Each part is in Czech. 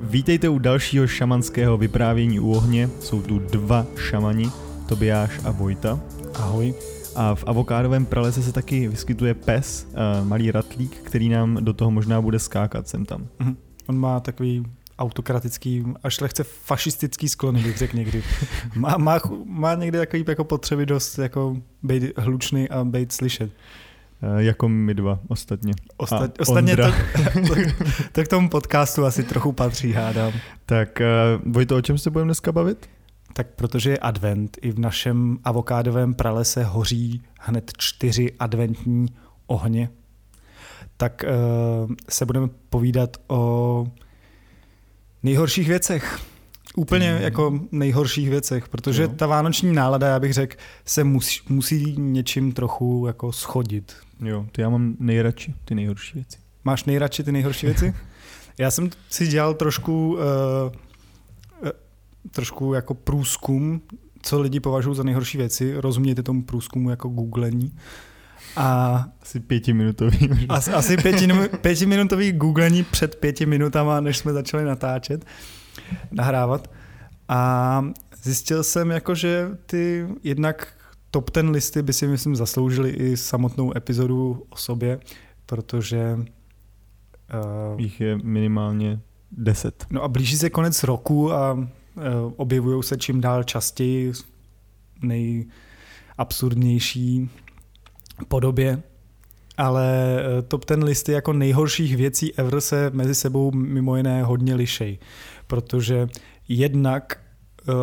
Vítejte u dalšího šamanského vyprávění u ohně. Jsou tu dva šamani, Tobiáš a Vojta. Ahoj. A v avokádovém pralese se taky vyskytuje pes, uh, malý ratlík, který nám do toho možná bude skákat sem tam. Mhm. On má takový autokratický, až lehce fašistický sklony, bych řekl někdy. Má, má, má někdy takový jako potřeby dost jako být hlučný a být slyšet. Uh, jako my dva ostatně. Osta- ostatně to, to, to, k tomu podcastu asi trochu patří, hádám. Tak uh, Vojto, o čem se budeme dneska bavit? Tak protože je advent, i v našem avokádovém pralese hoří hned čtyři adventní ohně, tak uh, se budeme povídat o nejhorších věcech. Úplně Mm. jako nejhorších věcech, protože Jo. ta vánoční nálada, já bych řekl, se musí, musí něčím trochu jako schodit. Jo, ty já mám nejradši ty nejhorší věci. Máš nejradši ty nejhorší věci? Já jsem si dělal trošku, uh, uh, trošku jako průzkum, co lidi považují za nejhorší věci. Rozumějte tomu průzkumu jako googlení. A Asi pětiminutový. možná. asi, asi pětinu, pětiminutový googlení před pěti minutama, než jsme začali natáčet, nahrávat. A zjistil jsem, jako, že ty jednak top ten listy by si myslím zasloužili i samotnou epizodu o sobě, protože uh, Jich je minimálně deset. No a blíží se konec roku a uh, objevují se čím dál častěji v nejabsurdnější podobě. Ale eh, top ten listy jako nejhorších věcí ever se mezi sebou mimo jiné hodně lišej, protože jednak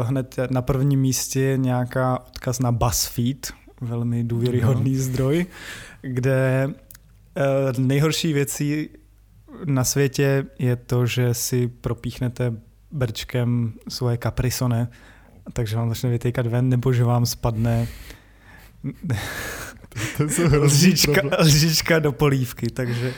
hned na prvním místě je nějaká odkaz na BuzzFeed, velmi důvěryhodný zdroj, kde eh, nejhorší věcí na světě je to, že si propíchnete brčkem svoje kaprisone, takže vám začne vytýkat ven, nebo že vám spadne To jsou lžička, lžička do polívky, takže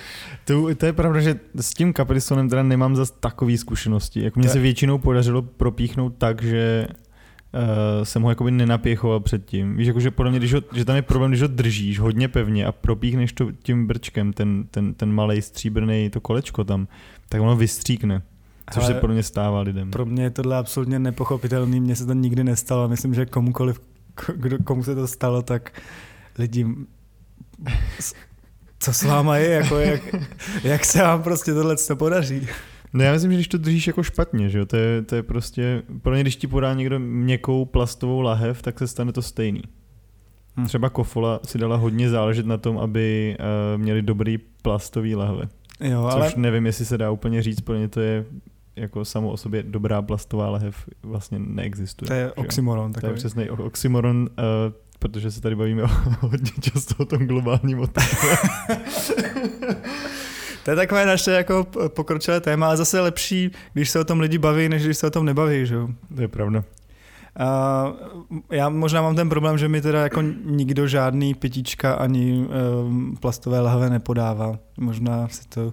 To, to je pravda, že s tím Caprisonem teda nemám zas takový zkušenosti. Jako mně se většinou podařilo propíchnout tak, že uh, jsem ho jakoby nenapěchoval předtím. Víš, jakože podle mě, když ho, že tam je problém, když ho držíš hodně pevně a propíchneš to tím brčkem, ten, ten, ten malý stříbrný, to kolečko tam, tak ono vystříkne. Což Ale se podle mě stává lidem. pro mě je tohle absolutně nepochopitelný, mně se to nikdy nestalo, myslím, že komukoliv, kdo, komu se to stalo, tak lidi co s váma je, jako jak, jak se vám prostě tohle to podaří. No já myslím, že když to držíš jako špatně, že jo, to je, to je prostě, pro mě když ti podá někdo měkkou plastovou lahev, tak se stane to stejný. Hm. Třeba Kofola si dala hodně záležet na tom, aby uh, měli dobrý plastový lahve. Jo, Což ale nevím, jestli se dá úplně říct, pro ně to je jako samo o sobě dobrá plastová lahev vlastně neexistuje. to je oxymoron To je takový. přesný oxymoron, uh, protože se tady bavíme o, hodně často o tom globálním otázku. To je takové naše jako pokročilé téma, ale zase lepší, když se o tom lidi baví, než když se o tom nebaví, že jo. to je pravda. A já možná mám ten problém, že mi teda jako nikdo žádný pitíčka ani um, plastové lahve nepodává. Možná si to...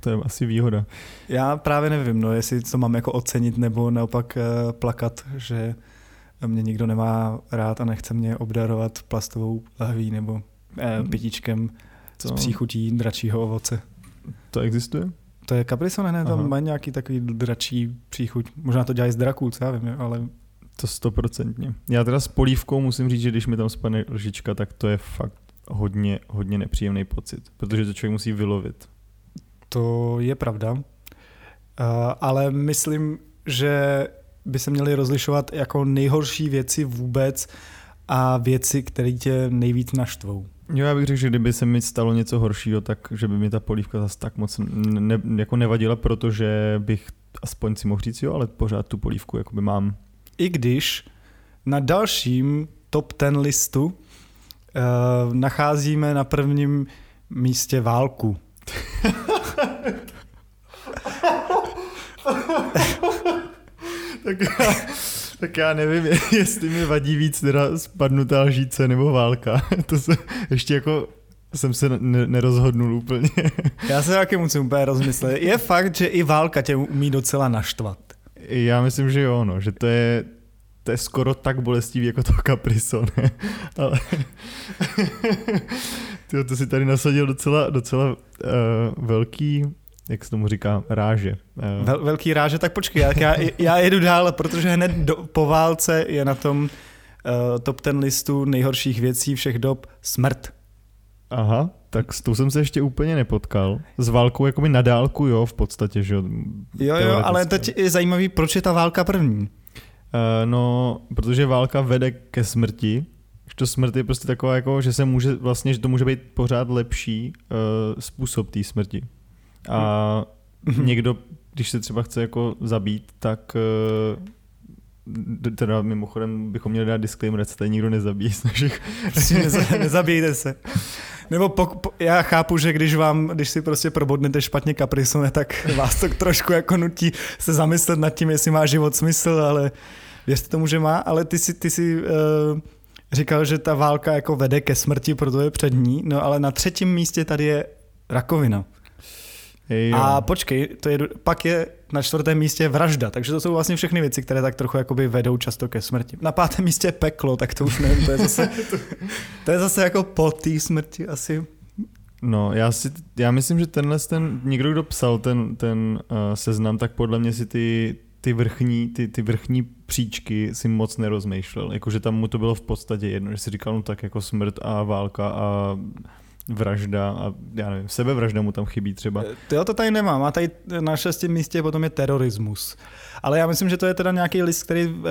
To je asi výhoda. Já právě nevím, no, jestli to mám jako ocenit nebo naopak uh, plakat, že mě nikdo nemá rád a nechce mě obdarovat plastovou lahví nebo uh, pitíčkem To, z příchutí dračího ovoce. to existuje? To je Caprisone, ne? Aha. Tam má nějaký takový dračí příchuť. Možná to dělají z draků, co já vím, ale To stoprocentně. Já teda s polívkou musím říct, že když mi tam spadne lžička, tak to je fakt hodně, hodně nepříjemný pocit, protože to člověk musí vylovit. to je pravda. Uh, ale myslím, že by se měly rozlišovat jako nejhorší věci vůbec a věci, které tě nejvíc naštvou. Jo, já bych řekl, že kdyby se mi stalo něco horšího, tak že by mi ta polívka zase tak moc ne, jako nevadila, protože bych aspoň si mohl říct, jo, ale pořád tu polívku jakoby mám. I když na dalším top ten listu uh, nacházíme na prvním místě válku. tak, já, tak já nevím, jestli mi vadí víc teda spadnutá lžíce nebo válka. to se ještě jako jsem se ne, nerozhodnul úplně. Já se taky musím úplně rozmyslet. Je fakt, že i válka tě umí docela naštvat. Já myslím, že jo, no, že to je, to je skoro tak bolestivý jako to Caprison, ale tyjo, to si tady nasadil docela, docela uh, velký jak se tomu říká, ráže. Eh, Vel, velký ráže, tak počkej, já, já, já jedu dál, protože hned do, po válce je na tom uh, top ten listu nejhorších věcí všech dob smrt. Aha, tak s tou jsem se ještě úplně nepotkal. S válkou jakoby na dálku, jo, v podstatě, že jo. Jo, jo, ale teď je zajímavý, proč je ta válka první. Uh, no, protože válka vede ke smrti, to smrt je prostě taková, jako, že se může, vlastně, že to může být pořád lepší uh, způsob té smrti. A hmm. někdo, když se třeba chce jako zabít, tak uh, teda mimochodem bychom měli dát disclaimer, se tady nikdo nezabíjí z našich... nezabijte se. Nebo po, po, já chápu, že když vám, když si prostě probodnete špatně kaprisone, tak vás to trošku jako nutí se zamyslet nad tím, jestli má život smysl, ale věřte tomu, že má, ale ty si, ty si uh, říkal, že ta válka jako vede ke smrti, proto je před ní, no ale na třetím místě tady je rakovina. Jo. A počkej, to je, pak je na čtvrtém místě vražda, takže to jsou vlastně všechny věci, které tak trochu jakoby vedou často ke smrti. Na pátém místě je peklo, tak to už nevím, to je zase, to je zase jako po té smrti asi. No, já, si, já myslím, že tenhle ten, někdo, kdo psal ten, ten uh, seznam, tak podle mě si ty, ty vrchní, ty, ty vrchní příčky si moc nerozmýšlel. Jakože tam mu to bylo v podstatě jedno, že si říkal, no tak jako smrt a válka a vražda a já nevím, sebevražda mu tam chybí třeba. To jo, to tady nemám. A tady na šestém místě potom je terorismus. Ale já myslím, že to je teda nějaký list, který eh,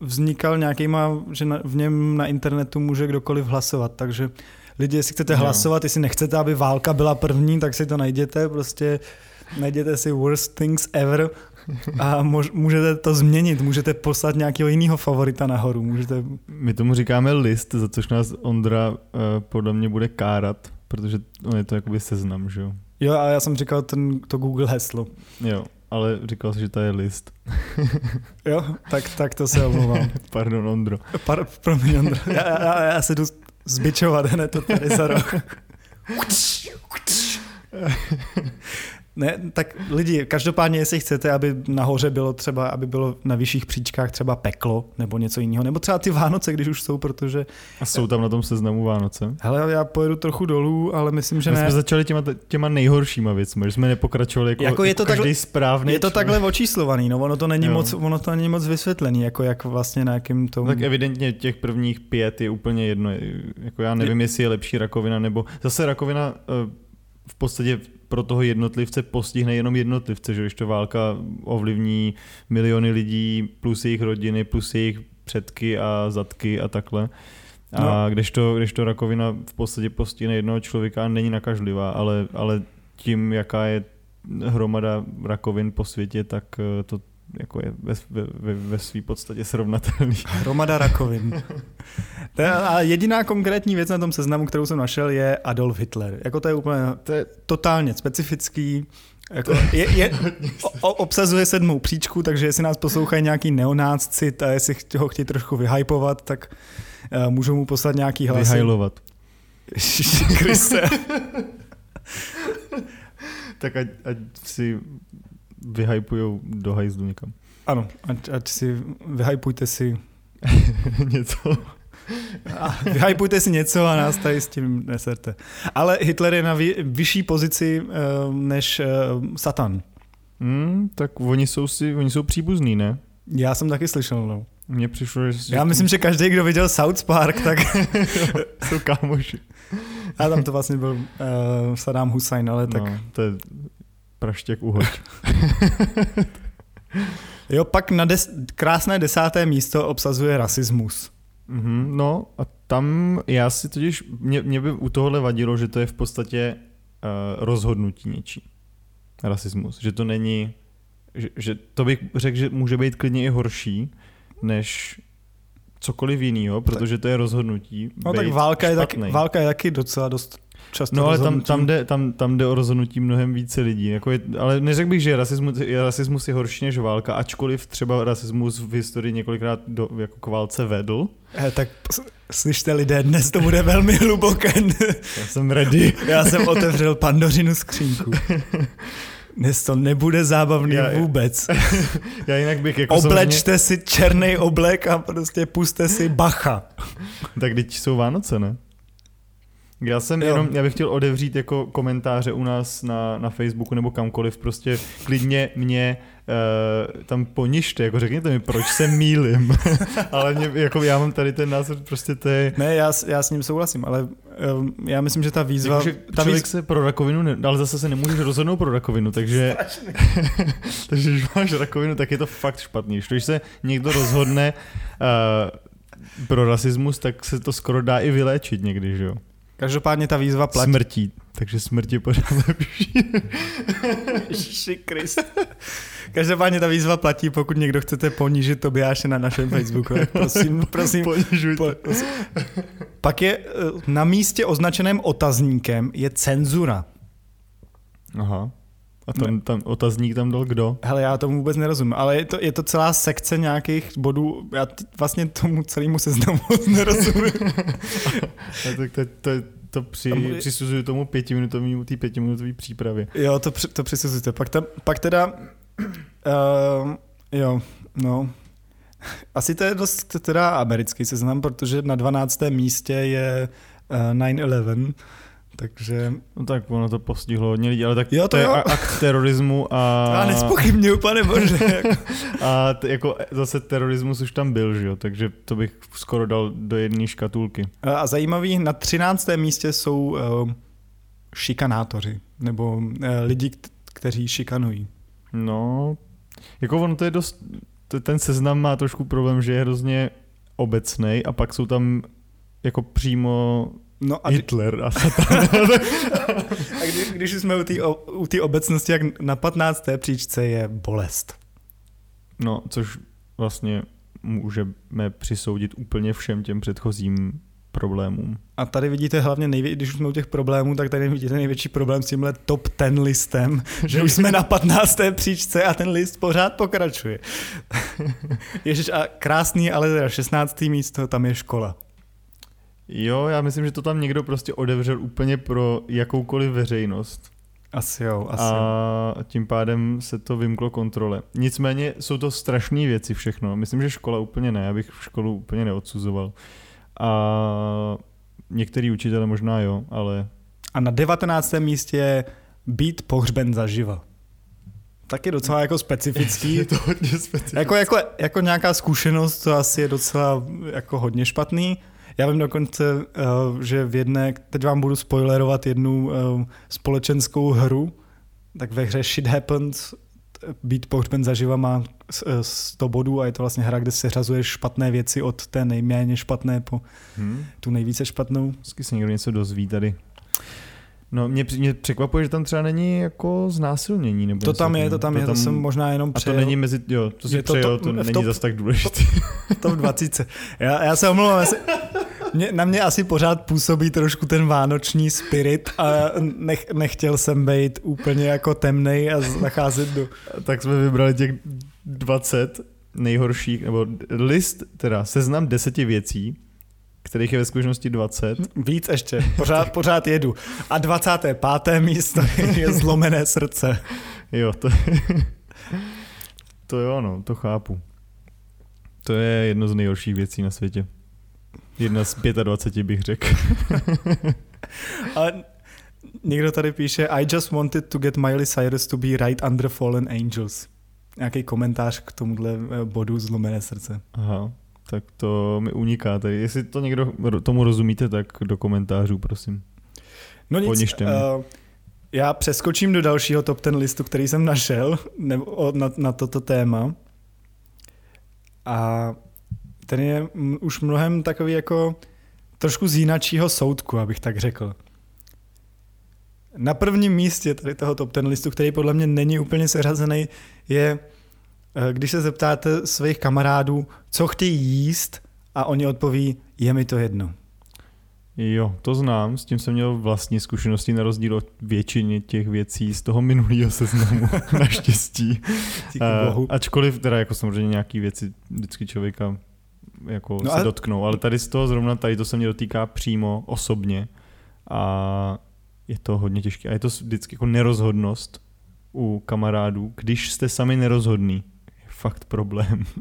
vznikal nějakýma, že v něm na internetu může kdokoliv hlasovat, takže lidi, jestli chcete no. hlasovat, jestli nechcete, aby válka byla první, tak si to najděte, prostě najděte si worst things ever a můžete to změnit, můžete poslat nějakého jiného favorita nahoru. Můžete... My tomu říkáme list, za což nás Ondra uh, podle mě bude kárat, protože on je to jakoby seznam, že jo? Jo, a já jsem říkal ten, to Google heslo. Jo, ale říkal jsi, že to je list. jo, tak, tak to se omlouvám. Pardon, Ondro. Par, promiň, Ondro. Já, já, já se jdu zbičovat hned to tady za rok. Ne, tak lidi, každopádně, jestli chcete, aby nahoře bylo třeba, aby bylo na vyšších příčkách třeba peklo nebo něco jiného, nebo třeba ty Vánoce, když už jsou, protože... A jsou tam na tom seznamu Vánoce? Hele, já pojedu trochu dolů, ale myslím, že My ne. jsme začali těma, těma nejhoršíma věcmi, že jsme nepokračovali jako, jako je to jako takhle, správný Je to takhle očíslovaný, no ono to není, moc, ono to není moc vysvětlený, jako jak vlastně na jakým tom... Tak evidentně těch prvních pět je úplně jedno, jako já nevím, je... jestli je lepší rakovina, nebo zase rakovina eh, v podstatě pro toho jednotlivce postihne jenom jednotlivce, že když to válka ovlivní miliony lidí plus jejich rodiny, plus jejich předky a zadky a takhle. A no. když, to, když to rakovina v podstatě postihne jednoho člověka není nakažlivá, ale, ale tím, jaká je hromada rakovin po světě, tak eh, to jako je ve, ve, ve své podstatě srovnatelný. Hromada rakovin. a jediná konkrétní věc na tom seznamu, kterou jsem našel, je Adolf Hitler. Jako to je úplně to je totálně specifický. Jako je, je, o, obsazuje sedmou příčku, takže jestli nás poslouchají nějaký neonácci a jestli ho chtějí trošku vyhypovat, tak uh, můžou mu poslat nějaký hlas. Vyhajlovat. Kriste. tak ať, ať si vyhypujou do hajzlu někam. Ano, ať, ať si vyhypujte si něco. A vyhypujte si něco a nás tady s tím neserte. Ale Hitler je na vy, vyšší pozici uh, než uh, Satan. Hmm, tak oni jsou, si, oni jsou příbuzní, ne? Já jsem taky slyšel, no. Mně přišlo, že... Já myslím, že každý, kdo viděl South Park, tak... jsou kámoši. A tam to vlastně byl uh, Saddam Hussein, ale tak... No, to je praštěk uhoď. jo, pak na des- krásné desáté místo obsazuje rasismus. Mm-hmm, no a tam já si totiž, mě, mě by u tohohle vadilo, že to je v podstatě uh, rozhodnutí něčí. Rasismus. Že to není, že, že to bych řekl, že může být klidně i horší, než cokoliv jiného, protože to je rozhodnutí. No tak válka je, taky, válka je taky docela dost často No ale tam, tam, jde, tam, tam jde o rozhodnutí mnohem více lidí. Jako je, ale neřekl bych, že rasismus, rasismus je horší než válka, ačkoliv třeba rasismus v historii několikrát do, jako k válce vedl. Eh, tak slyšte lidé, dnes to bude velmi hluboké. Já jsem ready. Já jsem otevřel pandořinu skřínku. Dnes to nebude zábavný já, vůbec. Já jinak bych jako Oblečte samozřejmě... si černý oblek a prostě puste si bacha. tak teď jsou Vánoce, ne? Já jsem Jo. jenom, já bych chtěl odevřít jako komentáře u nás na, na Facebooku nebo kamkoliv, prostě klidně mě uh, tam ponižte, jako řekněte mi, proč se mýlim, ale mě, jako já mám tady ten názor, prostě to je, Ne, já, s- já s ním souhlasím, ale um, já myslím, že ta výzva... jako, že ta člověk výz... se pro rakovinu, ne, ale zase se nemůžeš rozhodnout pro rakovinu, takže, takže když máš rakovinu, tak je to fakt špatný. Když se někdo rozhodne uh, pro rasismus, tak se to skoro dá i vyléčit někdy, že jo? Každopádně ta výzva platí. Smrtí, takže smrt je pořád lepší. Ježiši Krist. Každopádně ta výzva platí, pokud někdo chcete ponížit Tobiáše na našem Facebooku. Tak prosím, prosím, Ponižujte. po, prosím. Pak je eh, na místě označeném otazníkem je cenzura. Aha. A tam, tam otazník tam dal kdo? Hele, já tomu vůbec nerozumím, ale je to, je to celá sekce nějakých bodů, já t- vlastně tomu celému seznamu nerozumím. A tak to, to, to při, Tam přisuzuju tomu pětiminutový, té pětiminutové přípravě. Jo, to, při- to přisuzujte. Pak, tam, pak teda, uh, jo, no, asi to je dost teda americký seznam, protože na 12. místě je uh, 9-11, takže No tak ono to postihlo hodně lidí, ale tak Jo, to, to je jo. akt terorismu a, já nespochybnuju, pane bože. a t, jako zase terorismus už tam byl, že jo, takže to bych skoro dal do jedné škatulky. A zajímavý, na 13. místě jsou uh, šikanátoři, nebo uh, lidi, kteří šikanují. No, jako ono to je dost, ten seznam má trošku problém, že je hrozně obecný a pak jsou tam jako přímo No a, Hitler a Satan. a když, když jsme u té obecnosti, jak na 15. příčce je bolest. No, což vlastně můžeme přisoudit úplně všem těm předchozím problémům. A tady vidíte hlavně, nejvě- když už jsme u těch problémů, tak tady vidíte největší problém s tímhle top 10 listem, že už jsme na 15. příčce a ten list pořád pokračuje. Ježiš, a krásný, ale teda 16. místo, tam je škola. Jo, já myslím, že to tam někdo prostě odevřel úplně pro jakoukoliv veřejnost. Asi jo, asi a tím pádem se to vymklo kontrole. Nicméně jsou to strašné věci všechno. Myslím, že škola úplně ne, abych školu úplně neodsuzoval. A některý učitele možná jo, ale A na 19. místě je být pohřben zaživa. Taky docela jako specifický. je to hodně specifické. Jako, jako, jako nějaká zkušenost, to asi je docela jako hodně špatný. Já vím dokonce, eh, že v jedné, teď vám budu spoilerovat jednu eh, společenskou hru, tak ve hře Shit Happens být pohřben zaživa má s- eh, 100 bodů a je to vlastně hra, kde se řazuje špatné věci od té nejméně špatné po Hm? tu nejvíce špatnou. Vždycky se někdo něco dozví tady. No, mě, mě překvapuje, že tam třeba není jako znásilnění. Nebo To tam je, to tam je, to jsem možná jenom A to přejel. není mezi, jo, to si Je to přejel, to- to, v není top- zas tak důležité. top 20. Já, já se omlouvám, já mě, na mě asi pořád působí trošku ten vánoční spirit a nech, nechtěl jsem být úplně jako temnej a zacházet do... tak jsme vybrali těch 20 nejhorších, nebo list, teda seznam deseti věcí, kterých je ve skutečnosti 20. Víc ještě, pořád, pořád jedu. A 25. místo je zlomené srdce. Jo, to, to jo, no, to chápu. To je jedno z nejhorších věcí na světě. Jedna z 25 bych řekl. Ale někdo tady píše I just wanted to get Miley Cyrus to be right under Fallen Angels. Nějaký komentář k tomuhle eh, bodu zlomené srdce. Aha, tak to mi uniká tady. Jestli to někdo tomu rozumíte, tak do komentářů, prosím. No nic, Ponižte uh, já přeskočím do dalšího top ten listu, který jsem našel nebo, na, na toto téma. A ten je už mnohem takový jako trošku z jinačího soudku, abych tak řekl. Na prvním místě tady toho top ten listu, který podle mě není úplně seřazený, je, eh, když se zeptáte svých kamarádů, co chtějí jíst a oni odpoví, je mi to jedno. Jo, to znám, s tím jsem měl vlastní zkušenosti na rozdíl od většiny těch věcí z toho minulého seznamu, naštěstí. Díky Eh, bohu. ačkoliv teda jako samozřejmě nějaký věci vždycky člověka jako No se ale- dotknou, ale tady z toho zrovna tady to se mě dotýká přímo, osobně a je to hodně těžké. A je to vždycky jako nerozhodnost u kamarádů, když jste sami nerozhodný. Je fakt problém.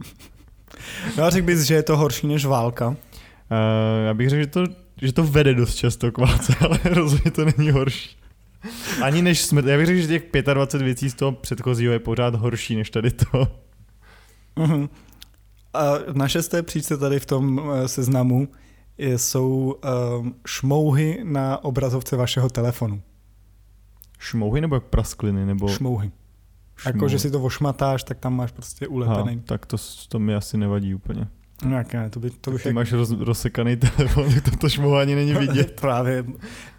No a řekl bys, že je to horší než válka? Uh, já bych řekl, že to že to vede dost často k válce, ale rozhodně to není horší. Ani než smrt. Já bych řekl, že těch 25 věcí z toho předchozího je pořád horší než tady to. Uh-huh. A na šesté příčce tady v tom eh, seznamu jsou um, šmouhy na obrazovce vašeho telefonu. Šmouhy nebo jak praskliny? Nebo... Šmouhy. Jako, že si to ošmatáš, tak tam máš prostě ulepený. Ha, tak to, to mi asi nevadí úplně. No jak ne, to by, to bych Ty jak... máš roz, rozsekaný telefon, tak to, to šmouhání není vidět. Právě.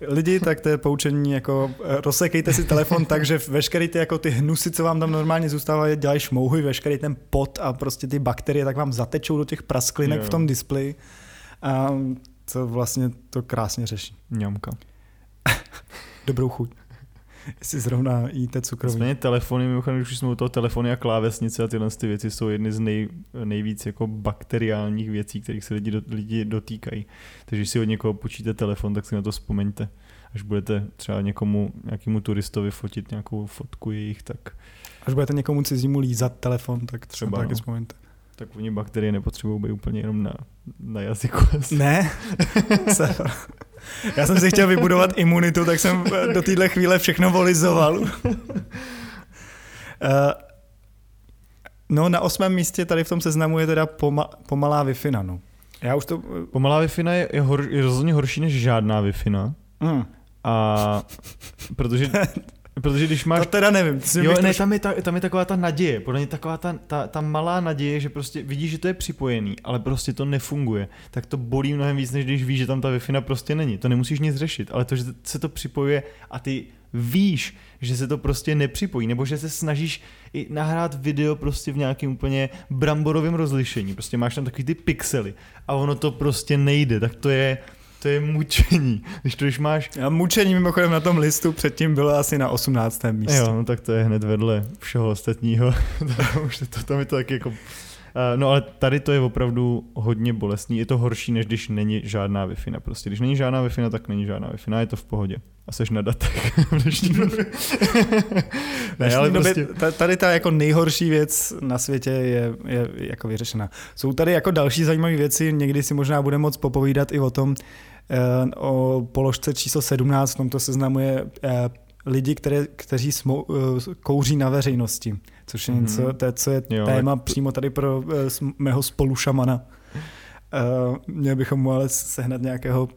Lidi, tak to je poučení, jako eh, rozsekejte si telefon tak, že veškerý ty, jako ty hnusy, co vám tam normálně zůstávají, dělají šmouhy, veškerý ten pot a prostě ty bakterie, tak vám zatečou do těch prasklinek jo. v tom displeji. A to vlastně to krásně řeší. Mňamka. Dobrou chuť. Jestli zrovna jíte cukroví. Nicméně telefony, mimochodem, když jsme u toho telefony a klávesnice a tyhle ty věci jsou jedny z nej, nejvíc jako bakteriálních věcí, kterých se lidi, do, lidi dotýkají. Takže když si od někoho počíte telefon, tak si na to vzpomeňte. Až budete třeba někomu, nějakému turistovi fotit nějakou fotku jejich, tak... Až budete někomu cizímu lízat telefon, tak třeba taky no. vzpomeňte. Tak oni bakterie nepotřebují být úplně jenom na, na jazyku. Ne? Já jsem si chtěl vybudovat imunitu, tak jsem do téhle chvíle všechno volizoval. Eh, no na osmém místě tady v tom seznamu je teda poma, pomalá wi no. Já už to... Pomalá wi je, je, hor, je rozhodně horší než žádná wi mm. A protože Protože když máš... To teda nevím. Jo, ne, tam je, ta, tam je taková ta naděje, podle mě taková ta, ta, ta malá naděje, že prostě vidíš, že to je připojený, ale prostě to nefunguje. Tak to bolí mnohem víc, než když víš, že tam ta wi prostě není. To nemusíš nic řešit, ale to, že se to připojuje a ty víš, že se to prostě nepřipojí, nebo že se snažíš i nahrát video prostě v nějakém úplně bramborovém rozlišení. Prostě máš tam takový ty pixely a ono to prostě nejde, tak to je to je mučení. Když to když máš... A mučení mimochodem na tom listu předtím bylo asi na 18. místě. Jo, no tak to je hned vedle všeho ostatního. Už to, tam je to tak jako... No ale tady to je opravdu hodně bolestný. Je to horší, než když není žádná wi Prostě když není žádná wi tak není žádná wi je to v pohodě. A seš na datech v dnešní době. ne, ale prostě... Tady ta jako nejhorší věc na světě je, je jako vyřešena. Jsou tady jako další zajímavé věci, někdy si možná bude moc popovídat i o tom, o položce číslo 17 v tomto seznamu je eh, lidi, které, kteří smou, eh, kouří na veřejnosti, což je mm-hmm. něco, to, co je jo, téma tak... přímo tady pro mého spolušamana. Měli bychom mu ale sehnat nějakého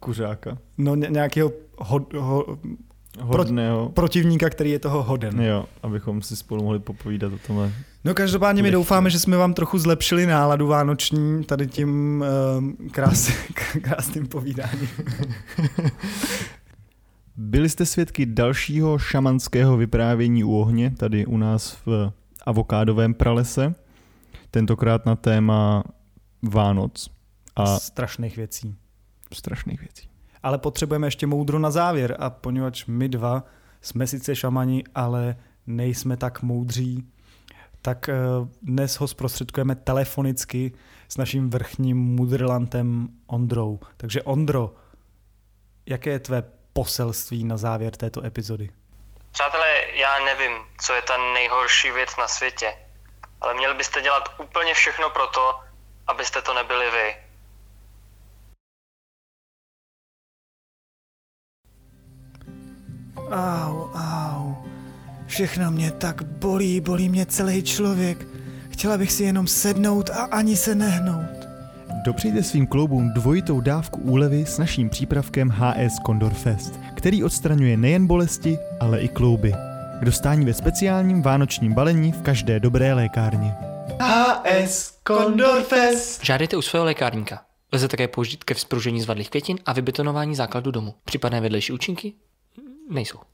kuřáka. No nějakého ho, ho, hodného. Pro, protivníka, který je toho hoden. Jo, abychom si spolu mohli popovídat o tomhle. No každopádně my doufáme, že jsme vám trochu zlepšili náladu vánoční tady tím uh, krás, krásným povídáním. Byli jste svědky dalšího šamanského vyprávění u ohně, tady u nás v avokádovém pralese. Tentokrát na téma Vánoc. A strašných věcí. Strašných věcí ale potřebujeme ještě moudro na závěr a poněvadž my dva jsme sice šamani, ale nejsme tak moudří, tak eh, dnes ho zprostředkujeme telefonicky s naším vrchním mudrlantem Ondrou. Takže Ondro, jaké je tvé poselství na závěr této epizody? Přátelé, já nevím, co je ta nejhorší věc na světě, ale měli byste dělat úplně všechno pro to, abyste to nebyli vy. Au, au. Všechno mě tak bolí, bolí mě celý člověk. Chtěla bych si jenom sednout a ani se nehnout. Dopřejte svým kloubům dvojitou dávku úlevy s naším přípravkem HS Condor Fest, který odstraňuje nejen bolesti, ale i klouby. K dostání ve speciálním vánočním balení v každé dobré lékárně. HS Condor Fest! Žádejte u svého lékárníka. Lze také použít ke vzpružení zvadlých květin a vybetonování základu domu. Případné vedlejší účinky 没错